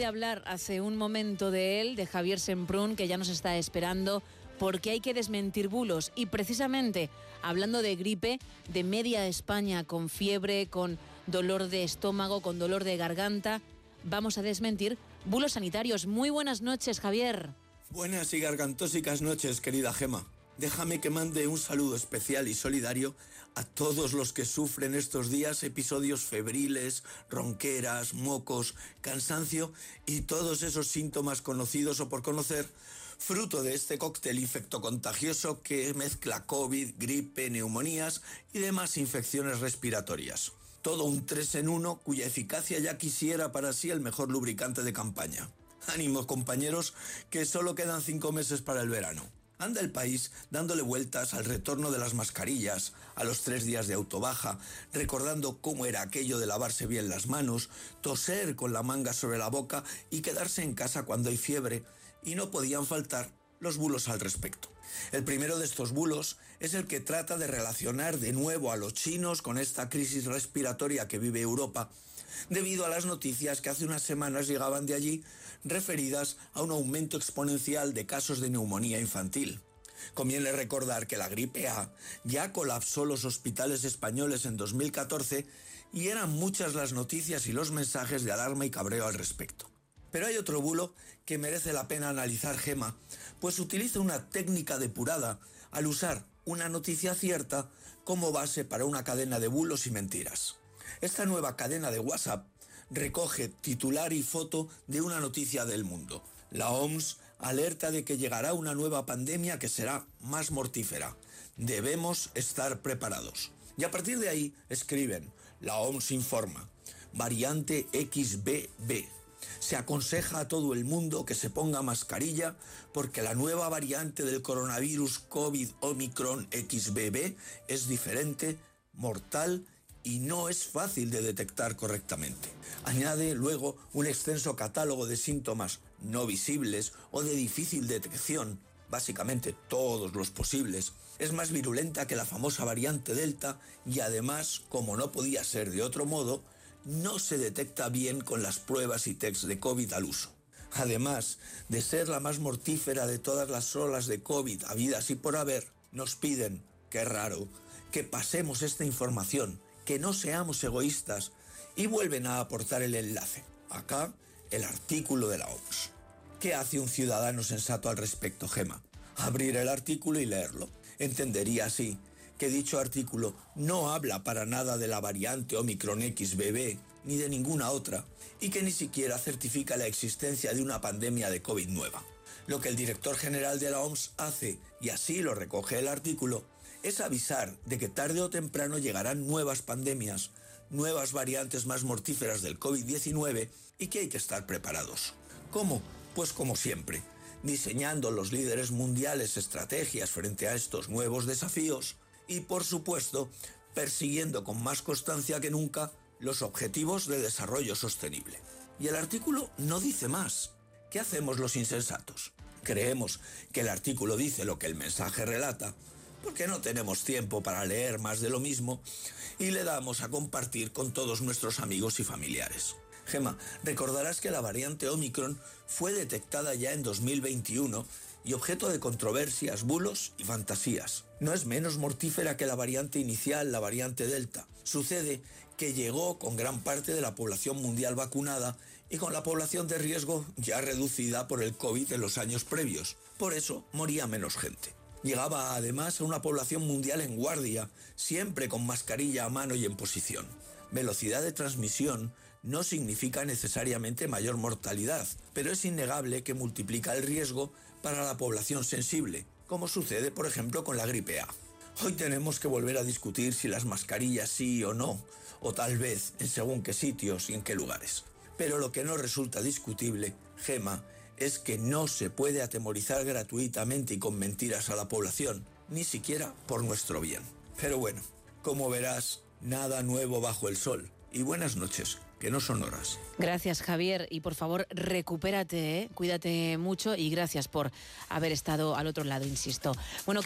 de hablar hace un momento de él, de Javier Semprún, que ya nos está esperando porque hay que desmentir bulos. Y precisamente, hablando de gripe, de media España con fiebre, con dolor de estómago, con dolor de garganta, vamos a desmentir bulos sanitarios. Muy buenas noches, Javier. Buenas y gargantósicas noches, querida Gema. Déjame que mande un saludo especial y solidario a todos los que sufren estos días episodios febriles, ronqueras, mocos, cansancio y todos esos síntomas conocidos o por conocer, fruto de este cóctel infectocontagioso que mezcla COVID, gripe, neumonías y demás infecciones respiratorias. Todo un tres en uno cuya eficacia ya quisiera para sí el mejor lubricante de campaña. Ánimos compañeros, que solo quedan cinco meses para el verano. Anda el país dándole vueltas al retorno de las mascarillas, a los tres días de autobaja, recordando cómo era aquello de lavarse bien las manos, toser con la manga sobre la boca y quedarse en casa cuando hay fiebre, y no podían faltar los bulos al respecto. El primero de estos bulos es el que trata de relacionar de nuevo a los chinos con esta crisis respiratoria que vive Europa debido a las noticias que hace unas semanas llegaban de allí referidas a un aumento exponencial de casos de neumonía infantil. Conviene recordar que la gripe A ya colapsó los hospitales españoles en 2014 y eran muchas las noticias y los mensajes de alarma y cabreo al respecto. Pero hay otro bulo que merece la pena analizar Gema, pues utiliza una técnica depurada al usar una noticia cierta como base para una cadena de bulos y mentiras. Esta nueva cadena de WhatsApp recoge titular y foto de una noticia del mundo. La OMS alerta de que llegará una nueva pandemia que será más mortífera. Debemos estar preparados. Y a partir de ahí escriben, la OMS informa, variante XBB. Se aconseja a todo el mundo que se ponga mascarilla porque la nueva variante del coronavirus COVID Omicron XBB es diferente, mortal y no es fácil de detectar correctamente. Añade luego un extenso catálogo de síntomas no visibles o de difícil detección, básicamente todos los posibles. Es más virulenta que la famosa variante Delta y además, como no podía ser de otro modo, no se detecta bien con las pruebas y tests de COVID al uso. Además de ser la más mortífera de todas las olas de COVID habidas y por haber, nos piden, qué raro, que pasemos esta información que no seamos egoístas y vuelven a aportar el enlace. Acá, el artículo de la OMS. ¿Qué hace un ciudadano sensato al respecto, Gema? Abrir el artículo y leerlo. Entendería así que dicho artículo no habla para nada de la variante Omicron XBB ni de ninguna otra y que ni siquiera certifica la existencia de una pandemia de COVID nueva. Lo que el director general de la OMS hace, y así lo recoge el artículo, es avisar de que tarde o temprano llegarán nuevas pandemias, nuevas variantes más mortíferas del COVID-19 y que hay que estar preparados. ¿Cómo? Pues como siempre, diseñando los líderes mundiales estrategias frente a estos nuevos desafíos y, por supuesto, persiguiendo con más constancia que nunca los objetivos de desarrollo sostenible. Y el artículo no dice más. ¿Qué hacemos los insensatos? Creemos que el artículo dice lo que el mensaje relata, porque no tenemos tiempo para leer más de lo mismo y le damos a compartir con todos nuestros amigos y familiares. Gema, recordarás que la variante Omicron fue detectada ya en 2021 y objeto de controversias, bulos y fantasías. No es menos mortífera que la variante inicial, la variante Delta. Sucede que llegó con gran parte de la población mundial vacunada y con la población de riesgo ya reducida por el COVID en los años previos. Por eso moría menos gente. Llegaba además a una población mundial en guardia, siempre con mascarilla a mano y en posición. Velocidad de transmisión no significa necesariamente mayor mortalidad, pero es innegable que multiplica el riesgo para la población sensible, como sucede por ejemplo con la gripe A. Hoy tenemos que volver a discutir si las mascarillas sí o no, o tal vez en según qué sitios y en qué lugares. Pero lo que no resulta discutible, Gema, es que no se puede atemorizar gratuitamente y con mentiras a la población, ni siquiera por nuestro bien. Pero bueno, como verás, nada nuevo bajo el sol. Y buenas noches, que no son horas. Gracias, Javier. Y por favor, recupérate, ¿eh? cuídate mucho y gracias por haber estado al otro lado, insisto. Bueno,